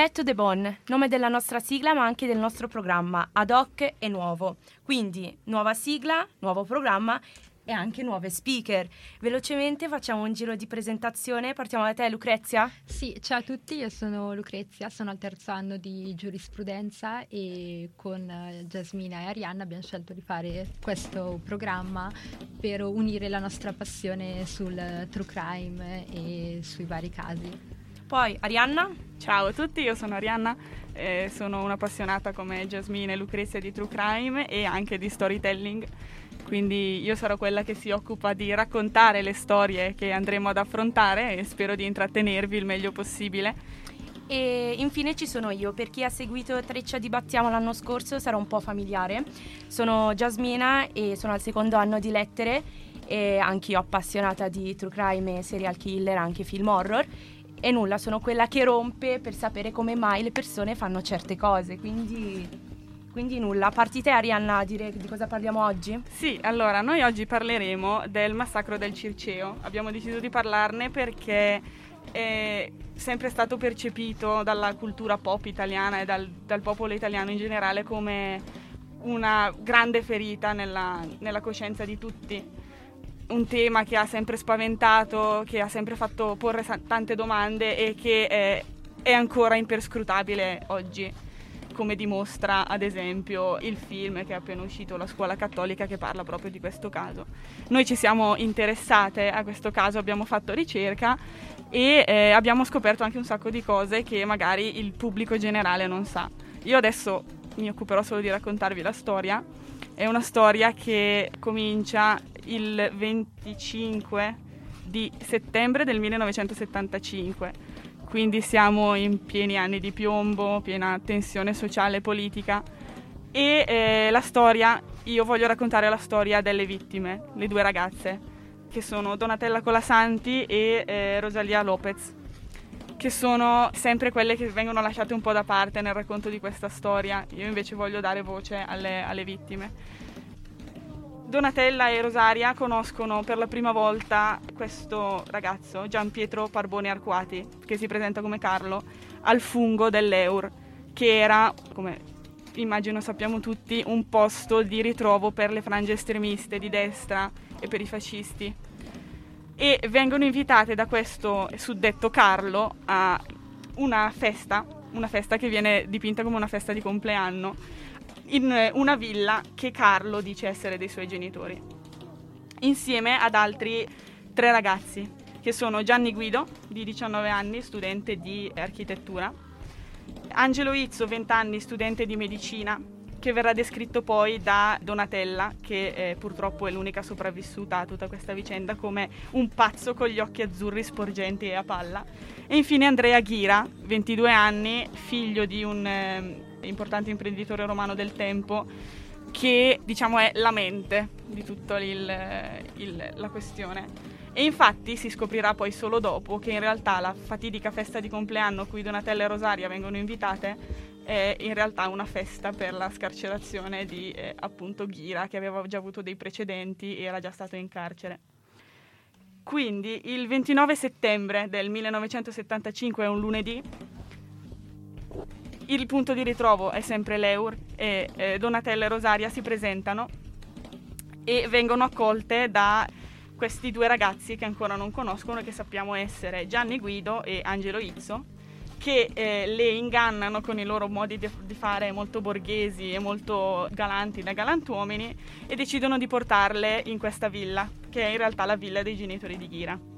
Back to the Bone, nome della nostra sigla ma anche del nostro programma, ad hoc e nuovo. Quindi nuova sigla, nuovo programma e anche nuove speaker. Velocemente facciamo un giro di presentazione, partiamo da te Lucrezia? Sì, ciao a tutti, io sono Lucrezia, sono al terzo anno di giurisprudenza e con eh, Jasmina e Arianna abbiamo scelto di fare questo programma per unire la nostra passione sul true crime e sui vari casi. Poi Arianna? Ciao a tutti, io sono Arianna, eh, sono un'appassionata come Jasmine e Lucrezia di True Crime e anche di storytelling, quindi io sarò quella che si occupa di raccontare le storie che andremo ad affrontare e spero di intrattenervi il meglio possibile. E infine ci sono io, per chi ha seguito Treccia Dibattiamo l'anno scorso sarà un po' familiare. Sono Jasmina e sono al secondo anno di lettere e anche io appassionata di true crime e serial killer, anche film horror e nulla, sono quella che rompe per sapere come mai le persone fanno certe cose, quindi... Quindi nulla, partite Arianna a dire di cosa parliamo oggi? Sì, allora noi oggi parleremo del massacro del Circeo. Abbiamo deciso di parlarne perché è sempre stato percepito dalla cultura pop italiana e dal, dal popolo italiano in generale come una grande ferita nella, nella coscienza di tutti un tema che ha sempre spaventato, che ha sempre fatto porre tante domande e che è, è ancora imperscrutabile oggi come dimostra ad esempio il film che è appena uscito, La scuola cattolica, che parla proprio di questo caso. Noi ci siamo interessate a questo caso, abbiamo fatto ricerca e eh, abbiamo scoperto anche un sacco di cose che magari il pubblico generale non sa. Io adesso mi occuperò solo di raccontarvi la storia. È una storia che comincia il 25 di settembre del 1975, quindi siamo in pieni anni di piombo, piena tensione sociale e politica e eh, la storia, io voglio raccontare la storia delle vittime, le due ragazze, che sono Donatella Colasanti e eh, Rosalia Lopez, che sono sempre quelle che vengono lasciate un po' da parte nel racconto di questa storia. Io invece voglio dare voce alle, alle vittime. Donatella e Rosaria conoscono per la prima volta questo ragazzo, Gian Pietro Parbone Arquati, che si presenta come Carlo, al fungo dell'Eur, che era, come immagino sappiamo tutti, un posto di ritrovo per le frange estremiste di destra e per i fascisti. E vengono invitate da questo suddetto Carlo a una festa, una festa che viene dipinta come una festa di compleanno, in una villa che Carlo dice essere dei suoi genitori, insieme ad altri tre ragazzi, che sono Gianni Guido, di 19 anni, studente di architettura, Angelo Izzo, 20 anni, studente di medicina, che verrà descritto poi da Donatella, che eh, purtroppo è l'unica sopravvissuta a tutta questa vicenda, come un pazzo con gli occhi azzurri sporgenti e a palla. E infine Andrea Ghira, 22 anni, figlio di un eh, importante imprenditore romano del tempo, che diciamo è la mente di tutta la questione. E infatti si scoprirà poi solo dopo che in realtà la fatidica festa di compleanno cui Donatella e Rosaria vengono invitate è in realtà una festa per la scarcerazione di eh, appunto Ghira che aveva già avuto dei precedenti e era già stato in carcere. Quindi il 29 settembre del 1975 è un lunedì il punto di ritrovo è sempre l'Eur e eh, Donatella e Rosaria si presentano e vengono accolte da questi due ragazzi che ancora non conoscono e che sappiamo essere Gianni Guido e Angelo Izzo che eh, le ingannano con i loro modi di, di, fare molto borghesi e molto galanti da galantuomini e decidono di portarle in questa villa, che è in realtà la villa dei genitori di Ghira.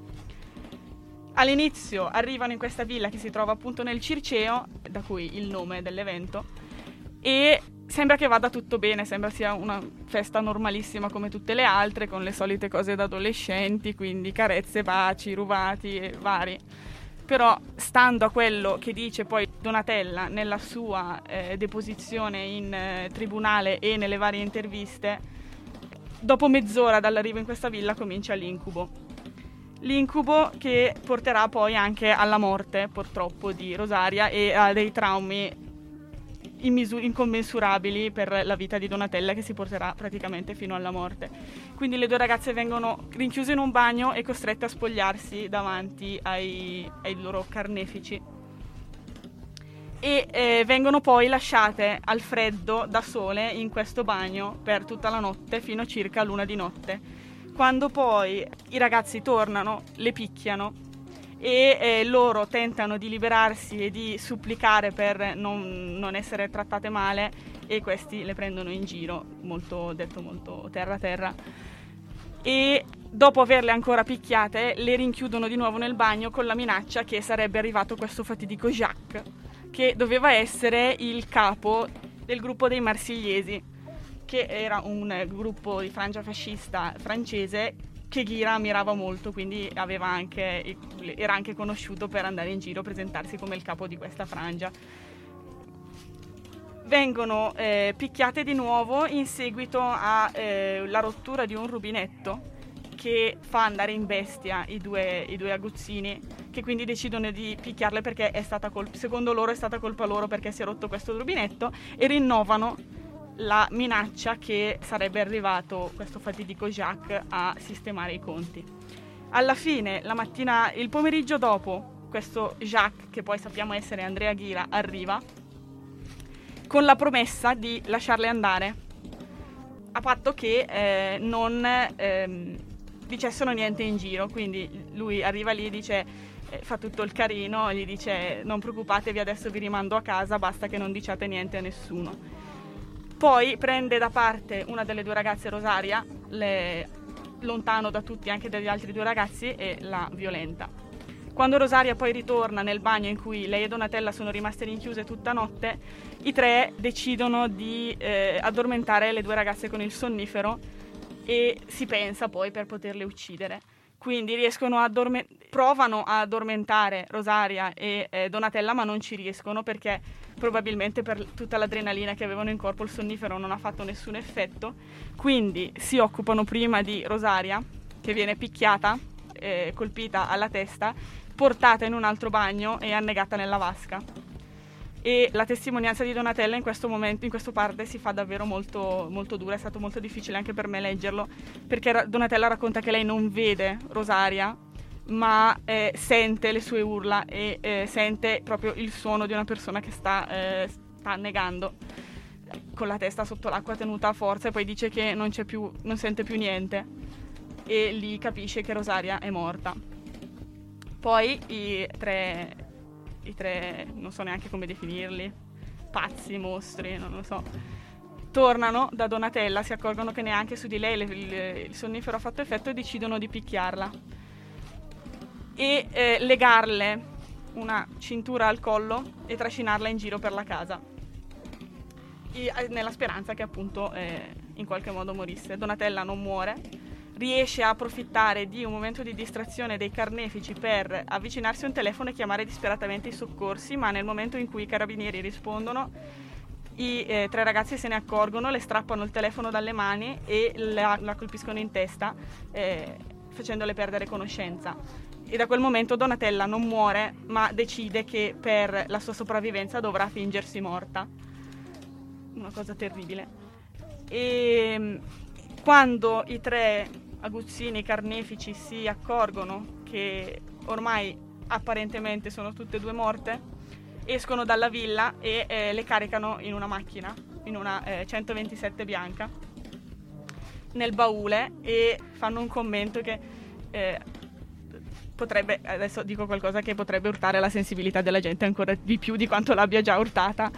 All'inizio arrivano in questa villa che si trova appunto nel Circeo, da cui il nome dell'evento, e sembra che vada tutto bene, sembra sia una festa normalissima come tutte le altre, con le solite cose da adolescenti, quindi carezze, baci, rubati e vari. Però stando a quello che dice poi Donatella nella sua eh, deposizione in eh, tribunale e nelle varie interviste, dopo mezz'ora dall'arrivo in questa villa comincia l'incubo l'incubo che porterà poi anche alla morte, purtroppo, di Rosaria e a dei traumi immisu- incommensurabili per la vita di Donatella che si porterà praticamente fino alla morte. Quindi le due ragazze vengono rinchiuse in un bagno e costrette a spogliarsi davanti ai, ai loro carnefici. e eh, vengono poi lasciate al freddo da sole in questo bagno per tutta la notte fino a circa l'una di notte. Quando poi i ragazzi tornano, le picchiano e eh, loro tentano di liberarsi e di supplicare per non, non, essere trattate male e questi le prendono in giro, molto, detto molto terra terra. E dopo averle ancora picchiate le rinchiudono di nuovo nel bagno con la minaccia che sarebbe arrivato questo fatidico Jacques che doveva essere il capo del gruppo dei marsigliesi, che era un gruppo di frangia fascista francese che Ghira ammirava molto, quindi anche, era anche conosciuto per andare in giro a presentarsi come il capo di questa frangia. Vengono eh, picchiate di nuovo in seguito alla eh, rottura di un rubinetto che fa andare in bestia i due, i due aguzzini, che quindi decidono di picchiarle perché è stata colpa, secondo loro è stata colpa loro perché si è rotto questo rubinetto e rinnovano la minaccia che sarebbe arrivato questo fatidico Jacques a sistemare i conti. Alla fine, la mattina, il pomeriggio dopo, questo Jacques, che poi sappiamo essere Andrea Ghira, arriva con la promessa di lasciarle andare, a patto che eh, non ehm, dicessero niente in giro, quindi lui arriva lì e dice eh, fa tutto il carino, gli dice non preoccupatevi adesso vi rimando a casa, basta che non diciate niente a nessuno. Poi prende da parte una delle due ragazze, Rosaria, le, lontano da tutti, anche dagli altri due ragazzi, e la violenta. Quando Rosaria poi ritorna nel bagno in cui lei e Donatella sono rimaste rinchiuse tutta notte, i tre decidono di eh, addormentare le due ragazze con il sonnifero e si pensa poi per poterle uccidere. Quindi riescono a dorme- provano a addormentare Rosaria e eh, Donatella, ma non ci riescono perché probabilmente per tutta l'adrenalina che avevano in corpo il sonnifero non ha fatto nessun effetto. Quindi si occupano prima di Rosaria, che viene picchiata, eh, colpita alla testa, portata in un altro bagno e annegata nella vasca e la testimonianza di Donatella in questo momento, in questo parte si fa davvero molto, molto dura, è stato molto difficile anche per me leggerlo perché Donatella racconta che lei non vede Rosaria ma eh, sente le sue urla e eh, sente proprio il suono di una persona che sta, eh, sta annegando con la testa sotto l'acqua tenuta a forza e poi dice che non, più, non sente più niente e lì capisce che Rosaria è morta. Poi i tre i tre, non so neanche come definirli, pazzi, mostri, non lo so. Tornano da Donatella, si accorgono che neanche su di lei le, le, il sonnifero ha fatto effetto e decidono di picchiarla. E eh, legarle una cintura al collo e trascinarla in giro per la casa. E, eh, nella speranza che appunto eh, in qualche modo morisse. Donatella non muore riesce a approfittare di un momento di distrazione dei carnefici per avvicinarsi a un telefono e chiamare disperatamente i soccorsi, ma nel momento in cui i carabinieri rispondono i eh, tre ragazzi se ne accorgono, le strappano il telefono dalle mani e la, la colpiscono in testa eh, facendole perdere conoscenza. E da quel momento Donatella non muore, ma decide che per la sua sopravvivenza dovrà fingersi morta. Una cosa terribile. E quando i tre aguzzini carnefici si accorgono che ormai apparentemente sono tutte e due morte, escono dalla villa e eh, le caricano in una macchina, in una eh, 127 bianca, nel baule e fanno un commento che eh, potrebbe, adesso dico qualcosa che potrebbe urtare la sensibilità della gente ancora di più di quanto l'abbia già urtata,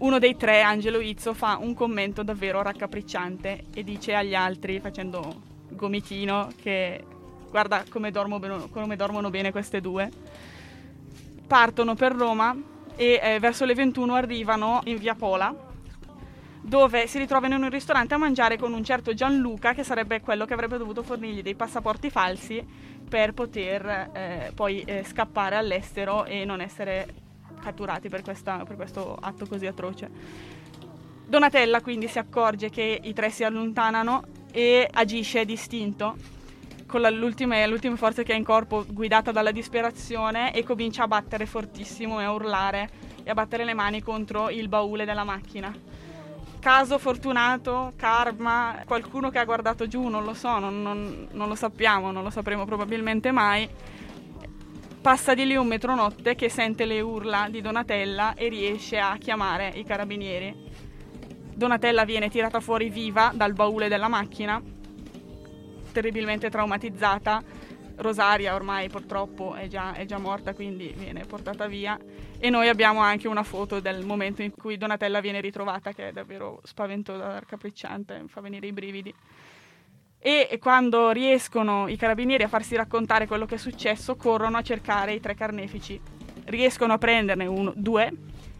uno dei tre, Angelo Izzo, fa un commento davvero raccapricciante e dice agli altri, facendo gomitino, che guarda come, dormo, come dormono bene queste due. Partono per Roma e eh, verso le 21 arrivano in via Pola, dove si ritrovano in un ristorante a mangiare con un certo Gianluca, che sarebbe quello che avrebbe dovuto fornirgli dei passaporti falsi per poter eh, poi eh, scappare all'estero e non essere catturati per, questa, per questo atto così atroce. Donatella quindi si accorge che i tre si allontanano e agisce distinto con le ultime forze che ha in corpo guidata dalla disperazione e comincia a battere fortissimo e a urlare e a battere le mani contro il baule della macchina. Caso fortunato, karma, qualcuno che ha guardato giù, non lo so, non, non, non lo sappiamo, non lo sapremo probabilmente mai passa di lì un metronotte che sente le urla di Donatella e riesce a chiamare i carabinieri. Donatella viene tirata fuori viva dal baule della macchina, terribilmente traumatizzata. Rosaria ormai purtroppo è già, è già morta, quindi viene portata via. E noi abbiamo anche una foto del momento in cui Donatella viene ritrovata, che è davvero spaventosa, raccapricciante, fa venire i brividi e quando riescono i carabinieri a farsi raccontare quello che è successo, corrono a cercare i tre carnefici. Riescono a prenderne uno, due.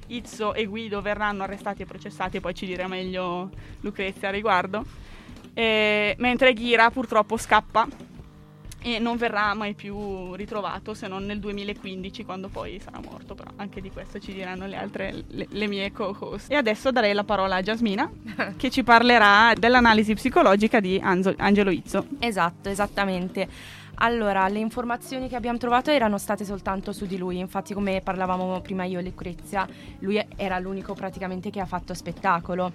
Izzo e Guido verranno arrestati e processati, poi ci dirà meglio Lucrezia a riguardo. E, mentre Ghira purtroppo scappa e non verrà mai più ritrovato se non nel 2015 quando poi sarà morto però anche di questo ci diranno le altre le, le mie co-host. E adesso darei la parola a Jasmina che ci parlerà dell'analisi psicologica di Anzo, Angelo Izzo. Esatto esattamente allora, le informazioni che abbiamo trovato erano state soltanto su di lui, infatti come parlavamo prima io e Lucrezia, lui era l'unico praticamente che ha fatto spettacolo.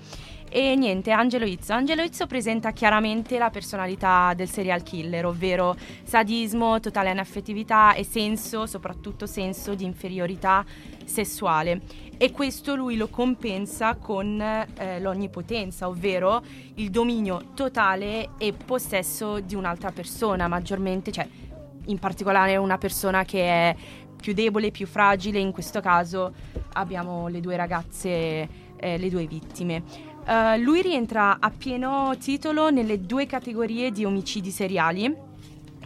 E niente, Angelo Izzo. Angelo Izzo presenta chiaramente la personalità del serial killer, ovvero sadismo, totale anaffettività e senso, soprattutto senso di inferiorità sessuale e questo lui lo compensa con eh, l'onnipotenza, ovvero il dominio totale e possesso di un'altra persona, maggiormente, cioè in particolare una persona che è più debole, più fragile, in questo caso abbiamo le due ragazze, eh, le due vittime. Uh, lui rientra a pieno titolo nelle due categorie di omicidi seriali,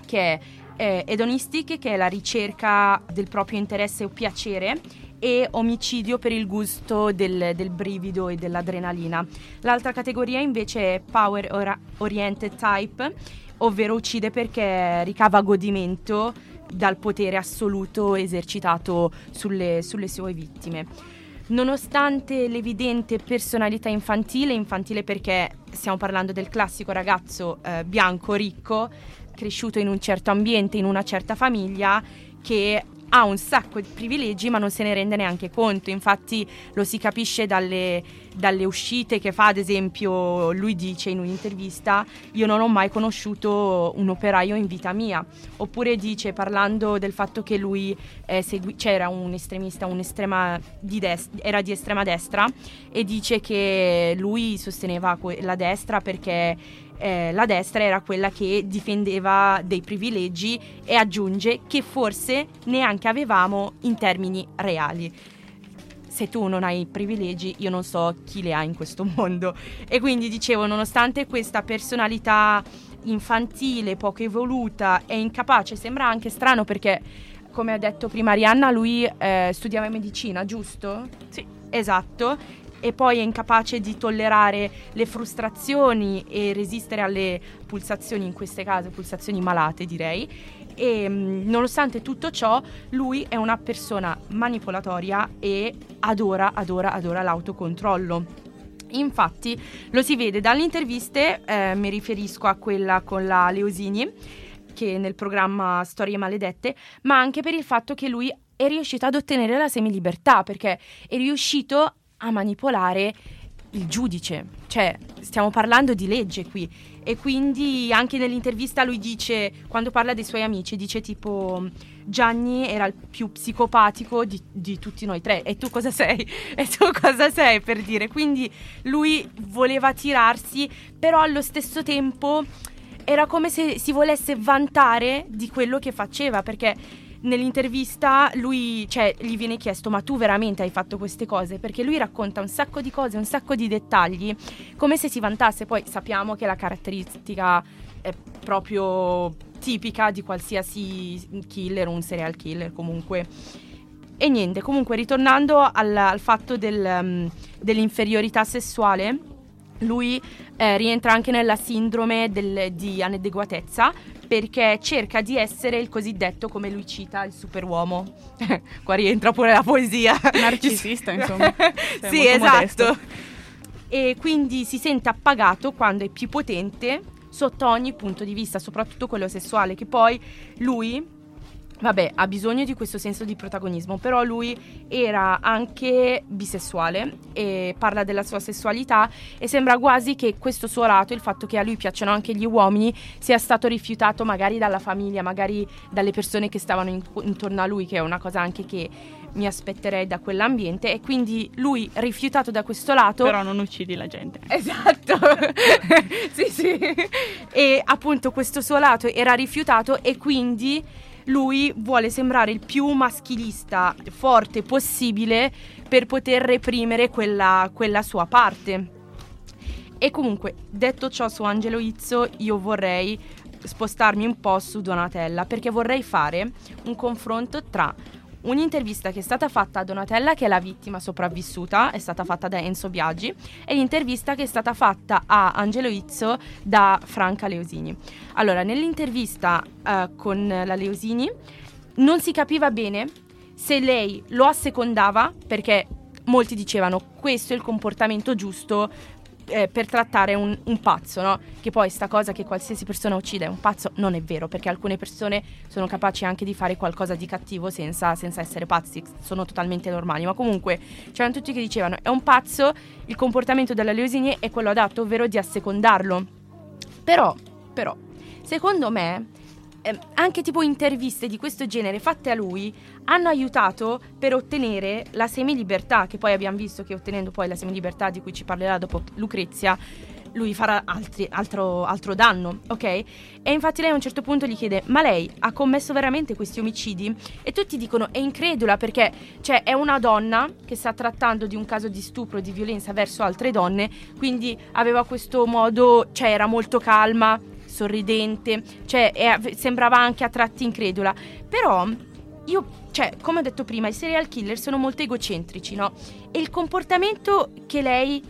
che è eh, hedonistic, che è la ricerca del proprio interesse o piacere, e omicidio per il gusto del, del brivido e dell'adrenalina. L'altra categoria invece è power or- oriented type, ovvero uccide perché ricava godimento dal potere assoluto esercitato sulle, sulle sue vittime. Nonostante l'evidente personalità infantile, infantile perché stiamo parlando del classico ragazzo eh, bianco ricco, cresciuto in un certo ambiente, in una certa famiglia, che ha un sacco di privilegi ma non se ne rende neanche conto, infatti lo si capisce dalle, dalle, uscite che fa, ad esempio lui dice in un'intervista io non ho mai conosciuto un operaio in vita mia, oppure dice parlando del fatto che lui eh, segui- c'era un estremista, un di dest- era di estrema destra e dice che lui sosteneva la destra perché eh, la destra era quella che difendeva dei privilegi e aggiunge che forse neanche avevamo in termini reali. Se tu non hai privilegi, io non so chi li ha in questo mondo. E quindi dicevo, nonostante questa personalità infantile, poco evoluta e incapace, sembra anche strano perché, come ha detto prima Arianna, lui eh, studiava medicina, giusto? Sì. Esatto, e poi è incapace di tollerare le frustrazioni e resistere alle pulsazioni, in queste case pulsazioni malate direi. E mm, nonostante tutto ciò, lui è una persona manipolatoria e adora, adora, adora l'autocontrollo. Infatti lo si vede dalle interviste, eh, mi riferisco a quella con la Leosini, che nel programma Storie Maledette, ma anche per il fatto che lui è riuscito ad ottenere la semilibertà, perché è riuscito a manipolare il giudice, cioè stiamo parlando di legge qui e quindi anche nell'intervista lui dice, quando parla dei suoi amici, dice tipo Gianni era il più psicopatico di, di tutti noi tre e tu cosa sei? E tu cosa sei per dire? Quindi lui voleva tirarsi, però allo stesso tempo era come se si volesse vantare di quello che faceva perché nell'intervista lui, cioè, gli viene chiesto ma tu veramente hai fatto queste cose? Perché lui racconta un sacco di cose, un sacco di dettagli, come se si vantasse. Poi sappiamo che la caratteristica è proprio tipica di qualsiasi killer, un serial killer comunque. E niente, comunque ritornando al, al fatto del, um, dell'inferiorità sessuale, lui eh, rientra anche nella sindrome del, di inadeguatezza perché cerca di essere il cosiddetto, come lui cita, il superuomo. Qua rientra pure la poesia. Narcisista, insomma. sì, esatto. Modesto. E quindi si sente appagato quando è più potente sotto ogni punto di vista, soprattutto quello sessuale, che poi lui vabbè, ha bisogno di questo senso di protagonismo, però lui era anche bisessuale e parla della sua sessualità e sembra quasi che questo suo lato, il fatto che a lui piacciono anche gli uomini, sia stato rifiutato magari dalla famiglia, magari dalle persone che stavano in, intorno a lui, che è una cosa anche che mi aspetterei da quell'ambiente. E quindi lui rifiutato da questo lato però non uccidi la gente. Esatto. Sì sì. E appunto questo suo lato era rifiutato e quindi lui vuole sembrare il più maschilista forte possibile per poter reprimere quella, quella sua parte. E comunque, detto ciò su Angelo Izzo, io vorrei spostarmi un po' su Donatella perché vorrei fare un confronto tra un'intervista che è stata fatta a Donatella, che è la vittima sopravvissuta, è stata fatta da Enzo Biaggi, e l'intervista che è stata fatta a Angelo Izzo da Franca Leosini. Allora, nell'intervista uh, con la Leosini non si capiva bene se lei lo assecondava, perché molti dicevano questo è il comportamento giusto eh, per trattare un, un, pazzo, no? Che poi sta cosa che qualsiasi persona uccide è un pazzo non è vero, perché alcune persone sono capaci anche di fare qualcosa di cattivo senza, senza essere pazzi, sono totalmente normali. Ma comunque c'erano tutti che dicevano è un pazzo, il comportamento della Leosini è quello adatto, ovvero di assecondarlo. Però, però, secondo me eh, anche tipo interviste di questo genere fatte a lui hanno aiutato per ottenere la semilibertà, che poi abbiamo visto che ottenendo poi la semilibertà di cui ci parlerà dopo Lucrezia, lui farà altri, altro, altro, danno, ok? E infatti lei a un certo punto gli chiede: Ma lei ha commesso veramente questi omicidi? E tutti dicono: È incredula perché cioè, è una donna che sta trattando di un caso di stupro, di violenza verso altre donne, quindi aveva questo modo, cioè era molto calma, sorridente, cioè è, sembrava anche a tratti incredula. Però io, cioè, come ho detto prima, i serial killer sono molto egocentrici, no? E il comportamento che lei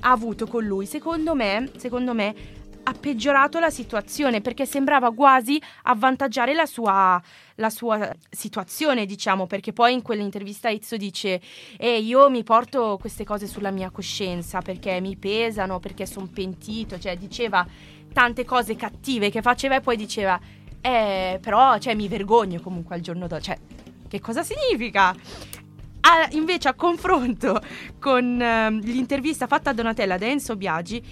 ha avuto con lui, secondo me, secondo me ha peggiorato la situazione perché sembrava quasi avvantaggiare la sua, la sua situazione, diciamo, perché poi in quell'intervista Izzo dice eh, io mi porto queste cose sulla mia coscienza perché mi pesano, perché sono pentito, cioè diceva tante cose cattive che faceva e poi diceva, eh, però, cioè, mi vergogno comunque al giorno dopo. Cioè, che cosa significa? A, invece, a confronto con uh, l'intervista fatta a Donatella da Enzo Biagi,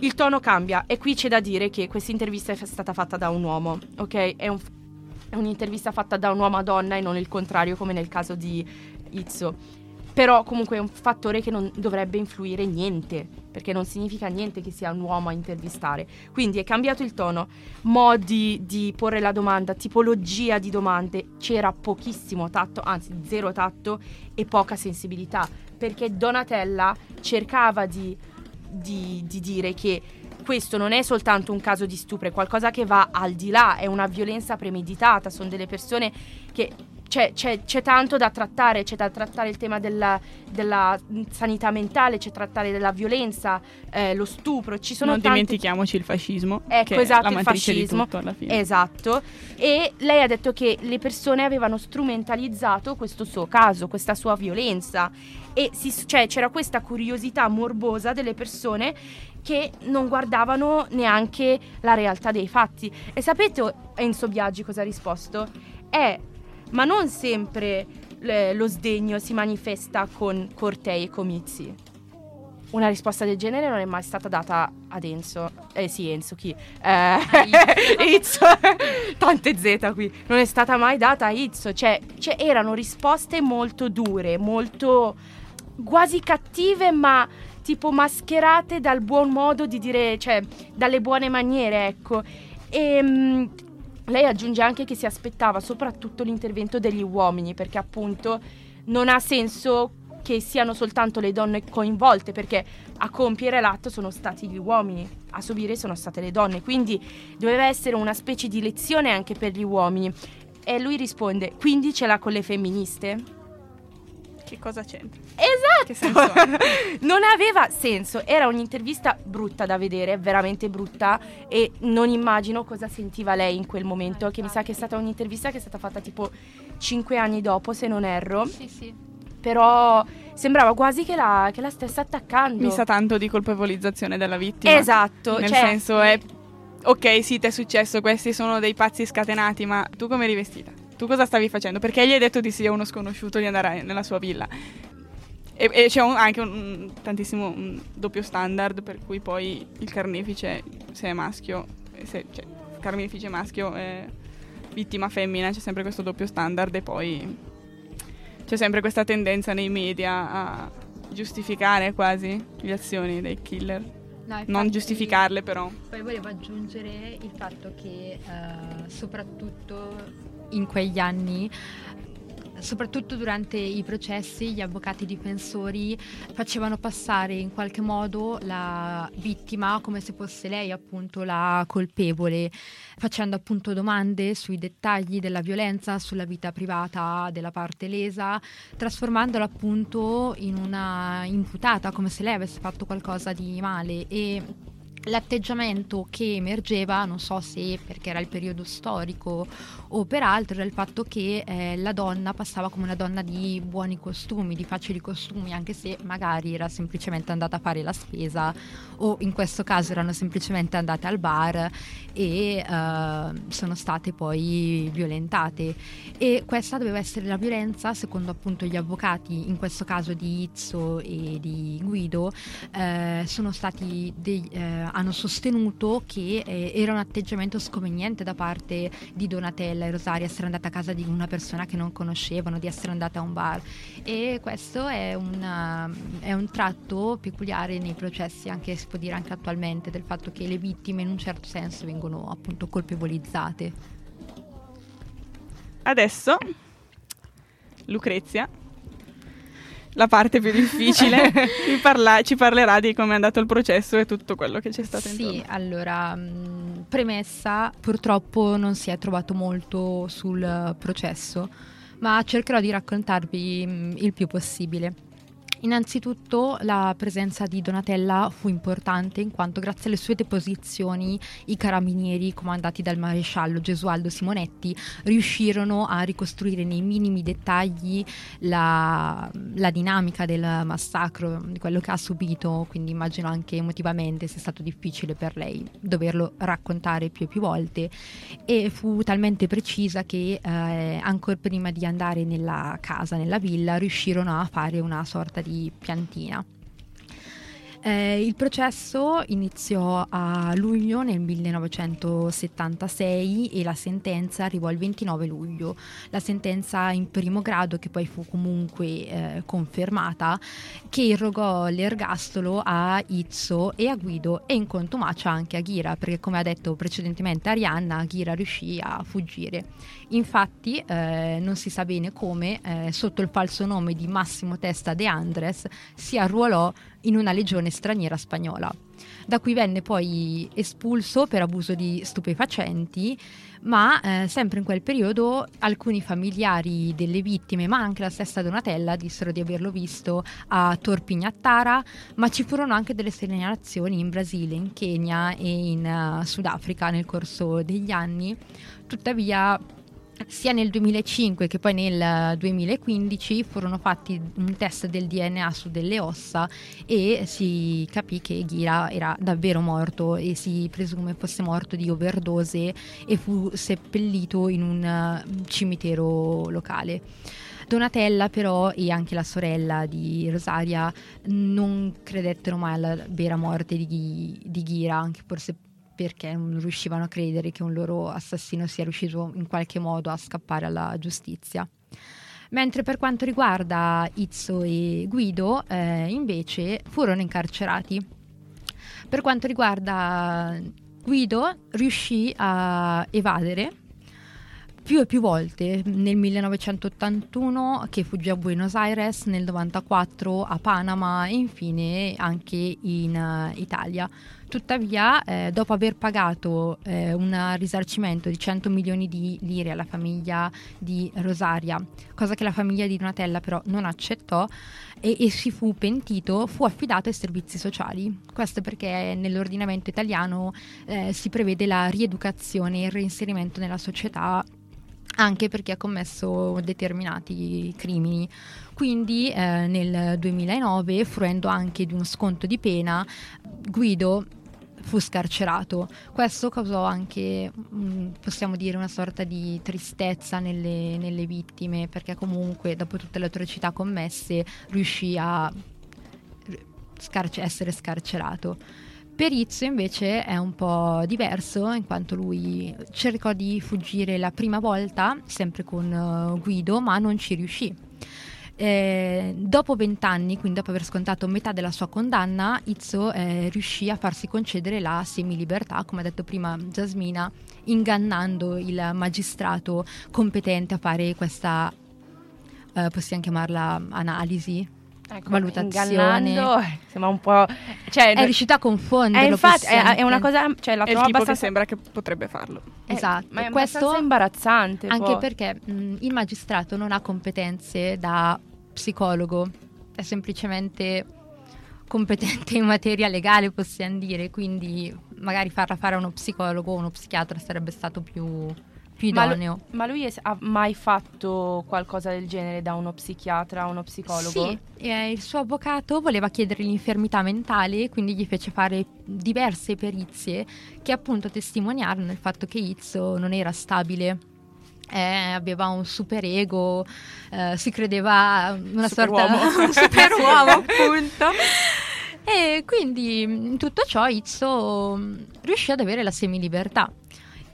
il tono cambia e qui c'è da dire che questa intervista è stata fatta da un uomo, ok? È, un, è un'intervista fatta da un uomo a donna e non il contrario come nel caso di Izzo. Però comunque è un fattore che non dovrebbe influire niente, perché non significa niente che sia un uomo a intervistare. Quindi è cambiato il tono, modi di porre la domanda, tipologia di domande, c'era pochissimo tatto, anzi zero tatto e poca sensibilità, perché Donatella cercava di, di, di dire che questo non è soltanto un caso di stupro, è qualcosa che va al di là, è una violenza premeditata, sono delle persone che c'è, c'è, c'è, tanto da trattare, c'è da trattare il tema della, della sanità mentale, c'è da trattare della violenza, eh, lo stupro, ci sono Non tante... dimentichiamoci il fascismo, ecco, esatto, il fascismo. Esatto, e lei ha detto che le persone avevano strumentalizzato questo suo caso, questa sua violenza e si, cioè, c'era questa curiosità morbosa delle persone che non guardavano neanche la realtà dei fatti. E sapete Enzo Biaggi cosa ha risposto? È ma non sempre le, lo sdegno si manifesta con cortei e comizi. Una risposta del genere non è mai stata data ad Enzo. Eh sì, Enzo chi? Eh, Izzo. Tante Z qui. Non è stata mai data a Izzo. Cioè, cioè, erano risposte molto dure, molto quasi cattive, ma tipo mascherate dal buon modo di dire, cioè, dalle buone maniere, ecco. E ehm, lei aggiunge anche che si aspettava soprattutto l'intervento degli uomini perché appunto non ha senso che siano soltanto le donne coinvolte perché a compiere l'atto sono stati gli uomini, a subire sono state le donne, quindi doveva essere una specie di lezione anche per gli uomini. E lui risponde, quindi ce l'ha con le femministe? Che cosa c'entra? Esatto! non aveva senso, era un'intervista brutta da vedere, veramente brutta e non immagino cosa sentiva lei in quel momento, che mi sa che è stata un'intervista che è stata fatta tipo cinque anni dopo, se non erro. Sì, sì. Però sembrava quasi che la, che la stesse attaccando. Mi sa tanto di colpevolizzazione della vittima. Esatto. Nel cioè, senso è... Ok, sì, ti è successo, questi sono dei pazzi scatenati, ma tu come eri vestita? Tu cosa stavi facendo? Perché gli hai detto di sì a uno sconosciuto di andare nella sua villa? E, e c'è un, anche un, tantissimo un doppio standard per cui poi il carnefice, se è maschio, se, cioè, carnefice maschio è vittima femmina, c'è sempre questo doppio standard e poi c'è sempre questa tendenza nei media a giustificare quasi le azioni dei killer. No, non giustificarle però. Poi volevo aggiungere il fatto che uh, soprattutto in quegli anni soprattutto durante i processi gli avvocati difensori facevano passare in qualche modo la vittima come se fosse lei appunto la colpevole, facendo appunto domande sui dettagli della violenza, sulla vita privata della parte lesa, trasformandola appunto in una imputata come se lei avesse fatto qualcosa di male. E l'atteggiamento che emergeva, non so se perché era il periodo storico o per altro, era il fatto che eh, la donna passava come una donna di buoni costumi, di facili costumi, anche se magari era semplicemente andata a fare la spesa o in questo caso erano semplicemente andate al bar e eh, sono state poi violentate. E questa doveva essere la violenza, secondo appunto gli avvocati, in questo caso di Izzo e di Guido, eh, sono stati dei, eh, hanno sostenuto che eh, era un atteggiamento sconveniente da parte di Donatella e Rosaria essere andata a casa di una persona che non conoscevano, di essere andata a un bar e questo è, una, è un tratto peculiare nei processi, anche si può dire anche attualmente, del fatto che le vittime in un certo senso vengono appunto colpevolizzate. Adesso Lucrezia la parte più difficile, parla- ci parlerà di come è andato il processo e tutto quello che c'è stato sì, intorno. Sì, allora, mh, premessa, purtroppo non si è trovato molto sul processo, ma cercherò di raccontarvi mh, il più possibile. Innanzitutto la presenza di Donatella fu importante in quanto grazie alle sue deposizioni i carabinieri comandati dal maresciallo Gesualdo Simonetti riuscirono a ricostruire nei minimi dettagli la, la dinamica del massacro, di quello che ha subito, quindi immagino anche emotivamente sia stato difficile per lei doverlo raccontare più e più volte. E fu talmente precisa che eh, ancora prima di andare nella casa, nella villa, riuscirono a fare una sorta di piantina. Eh, il processo iniziò a luglio nel 1976 e la sentenza arrivò il 29 luglio. La sentenza in primo grado, che poi fu comunque eh, confermata, che irrogò l'ergastolo a Izzo e a Guido e in contumacia anche a Ghira, perché come ha detto precedentemente Arianna, Ghira riuscì a fuggire. Infatti, eh, non si sa bene come, eh, sotto il falso nome di Massimo Testa de Andres, si arruolò in una legione straniera spagnola. Da cui venne poi espulso per abuso di stupefacenti, ma eh, sempre in quel periodo alcuni familiari delle vittime, ma anche la stessa Donatella, dissero di averlo visto a Torpignattara, ma ci furono anche delle segnalazioni in Brasile, in Kenya e in uh, Sudafrica nel corso degli anni. Tuttavia sia nel 2005 che poi nel 2015 furono fatti un test del DNA su delle ossa e si capì che Ghira era davvero morto e si presume fosse morto di overdose e fu seppellito in un cimitero locale. Donatella però e anche la sorella di Rosaria non credettero mai alla vera morte di, di Ghira, anche forse perché non riuscivano a credere che un loro assassino sia riuscito in qualche modo a scappare alla giustizia. Mentre per quanto riguarda Izzo e Guido, eh, invece, furono incarcerati. Per quanto riguarda Guido, riuscì a evadere più e più volte nel 1981 che fuggì a Buenos Aires, nel 1994 a Panama e infine anche in uh, Italia. Tuttavia, eh, dopo aver pagato eh, un risarcimento di 100 milioni di lire alla famiglia di Rosaria, cosa che la famiglia di Donatella però non accettò e, e si fu pentito, fu affidato ai servizi sociali. Questo perché nell'ordinamento italiano eh, si prevede la rieducazione e il reinserimento nella società anche perché ha commesso determinati crimini. Quindi eh, nel 2009, fruendo anche di uno sconto di pena, Guido fu scarcerato. Questo causò anche, mh, possiamo dire, una sorta di tristezza nelle, nelle vittime, perché comunque dopo tutte le atrocità commesse riuscì a scarce- essere scarcerato. Perizio invece è un po' diverso in quanto lui cercò di fuggire la prima volta, sempre con uh, Guido, ma non ci riuscì. Eh, dopo vent'anni, quindi dopo aver scontato metà della sua condanna, Izzo eh, riuscì a farsi concedere la semilibertà, come ha detto prima Jasmina, ingannando il magistrato competente a fare questa, eh, possiamo chiamarla analisi, Ecco, valutazione. eh, sembra un po'... Ccioè, è riuscita a confonderlo. eh, infatti, è, è una cosa... Cioè, la È il trovo tipo che abbastanza... sembra che potrebbe farlo. eh, Esatto, ma è questo abbastanza imbarazzante. anche poi. perché mh, il magistrato non ha competenze da psicologo, è semplicemente competente in materia legale, possiamo dire, quindi magari farla fare a uno psicologo o uno psichiatra sarebbe stato più, più Ma, idoneo. ma lui è- ha mai fatto qualcosa del genere da uno psichiatra, uno psicologo? Sì, eh, il suo avvocato voleva chiedere l'infermità mentale, quindi gli fece fare diverse perizie che appunto testimoniarono il fatto che Izzo non era stabile. eh, aveva un super ego, eh, si credeva una Superuomo. sorta un superuomo appunto. E quindi in tutto ciò Izzo mh, riuscì ad avere la semilibertà.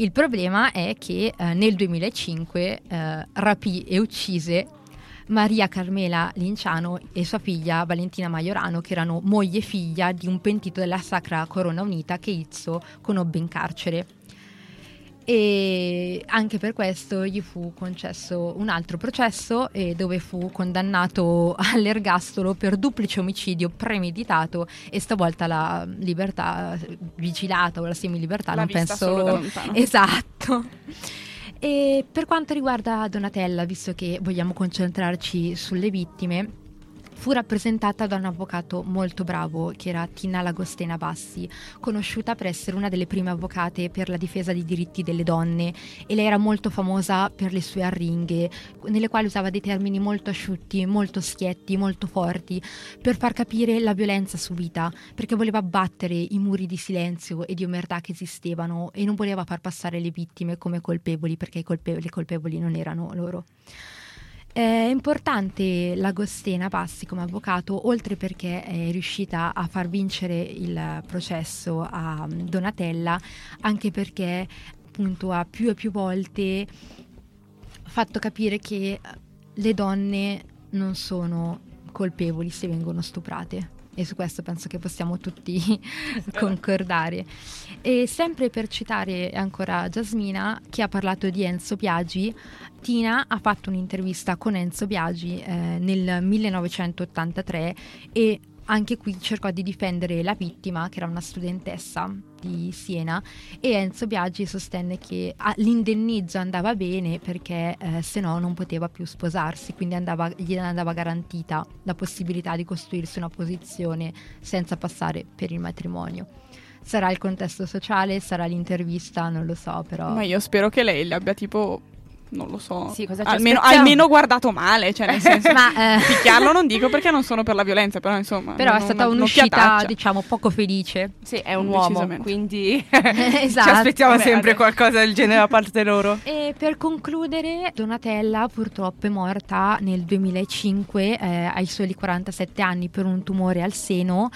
Il problema è che eh, nel 2005 eh, rapì e uccise Maria Carmela Linciano e sua figlia Valentina Maiorano, che erano moglie e figlia di un pentito della Sacra Corona Unita che Izzo conobbe in carcere. E anche per questo gli fu concesso un altro processo eh, dove fu condannato all'ergastolo per duplice omicidio premeditato e stavolta la libertà vigilata o la semilibertà L'ha non penso. Esatto. E per quanto riguarda Donatella, visto che vogliamo concentrarci sulle vittime, fu rappresentata da un avvocato molto bravo che era Tina Lagostena Bassi, conosciuta per essere una delle prime avvocate per la difesa dei diritti delle donne e lei era molto famosa per le sue arringhe, nelle quali usava dei termini molto asciutti, molto schietti, molto forti, per far capire la violenza subita, perché voleva abbattere i muri di silenzio e di omertà che esistevano e non voleva far passare le vittime come colpevoli, perché i colpe- le colpevoli non erano loro. È importante l'Agostena Passi come avvocato, oltre perché è riuscita a far vincere il processo a Donatella, anche perché appunto ha più e più volte fatto capire che le donne non sono colpevoli se vengono stuprate. E su questo penso che possiamo tutti concordare. E sempre per citare ancora Jasmina, che ha parlato di Enzo Biagi, Tina ha fatto un'intervista con Enzo Biagi eh, nel 1983 e anche qui cercò di difendere la vittima, che era una studentessa di Siena, e Enzo Biagi sostenne che ah, l'indennizzo andava bene perché eh, se no non poteva più sposarsi, quindi andava, gli andava garantita la possibilità di costruirsi una posizione senza passare per il matrimonio. Sarà il contesto sociale, sarà l'intervista, non lo so, però... Ma io spero che lei l'abbia tipo, non lo so, Sì, cosa ci almeno, almeno guardato male, cioè nel senso... Ma, eh, Picchiarlo non dico perché non sono per la violenza, però insomma... però è non- stata non- un'uscita, diciamo, poco felice. Sì, è un uomo, quindi Esatto. ci aspettiamo Vabbè, sempre adesso- qualcosa del genere da parte loro. E per concludere, Donatella purtroppo è morta nel 2005 eh, ai soli 47 anni per un tumore al seno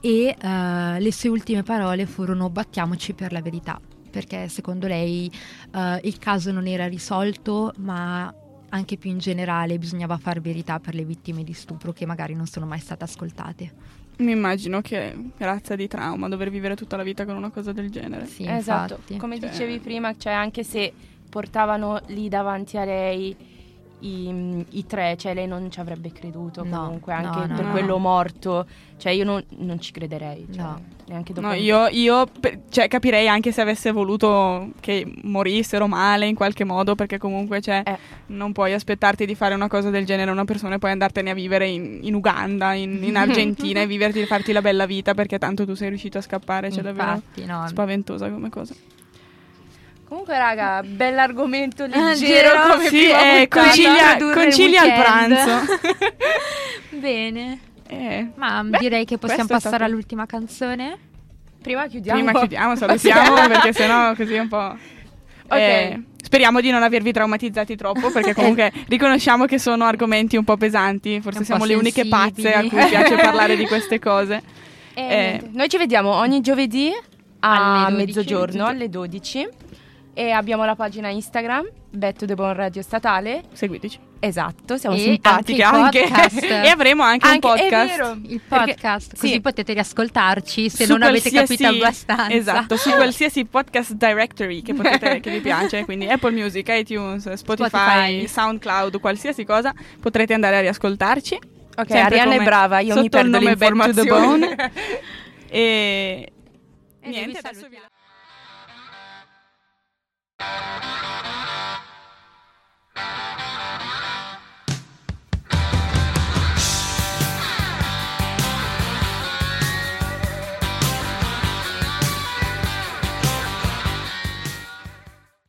e eh, le sue ultime parole furono battiamoci per la verità, perché secondo lei eh, il caso non era risolto, ma anche più in generale bisognava far verità per le vittime di stupro che magari non sono mai state ascoltate. Mi immagino che razza di trauma dover vivere tutta la vita con una cosa del genere. Sì, esatto, infatti. come Cioè- dicevi prima, cioè anche se portavano lì davanti a lei i, i tre, cioè lei non ci avrebbe creduto No, comunque, anche no, per no. quello morto, cioè io non, non ci crederei, cioè, No. neanche dopo. No, io, io cioè, capirei anche se avesse voluto che morissero male in qualche modo, perché comunque cioè, Eh. non puoi aspettarti di fare una cosa del genere a una persona e poi andartene a vivere in, in Uganda, in, in Argentina e viverti e farti la bella vita perché tanto tu sei riuscito a scappare, cioè davvero Infatti, no. spaventosa come cosa. Comunque raga, bell'argomento Ah, leggero leggero, come sì, prima eh, puntata. concilia, il concilia il pranzo. Bene. Eh, Ma Beh, direi che possiamo passare stato- all'ultima canzone. prima chiudiamo. Prima chiudiamo, salutiamo perché sennò così è un po'... Ok. Eh, speriamo di non avervi traumatizzati troppo perché comunque riconosciamo che sono argomenti un po' pesanti, forse siamo le uniche pazze a cui piace parlare di queste cose. Eh. niente, Noi ci vediamo ogni giovedì a Alle 12. mezzogiorno, alle 12. E abbiamo la pagina Instagram, Betto De Bon Radio Statale. Seguiteci. Esatto, siamo E simpatiche anche e avremo anche, Anche- un è podcast. vero. Il Perché- podcast, così sì. potete riascoltarci se su non avete capito abbastanza. Esatto, su qualsiasi podcast directory che, potete, che vi piace, quindi Apple Music, iTunes, Spotify, Spotify. SoundCloud, qualsiasi cosa, potrete andare a riascoltarci. Ok, Sempre Arianna è brava, io mi perdo l'informazione. Bone. e E niente, adesso vi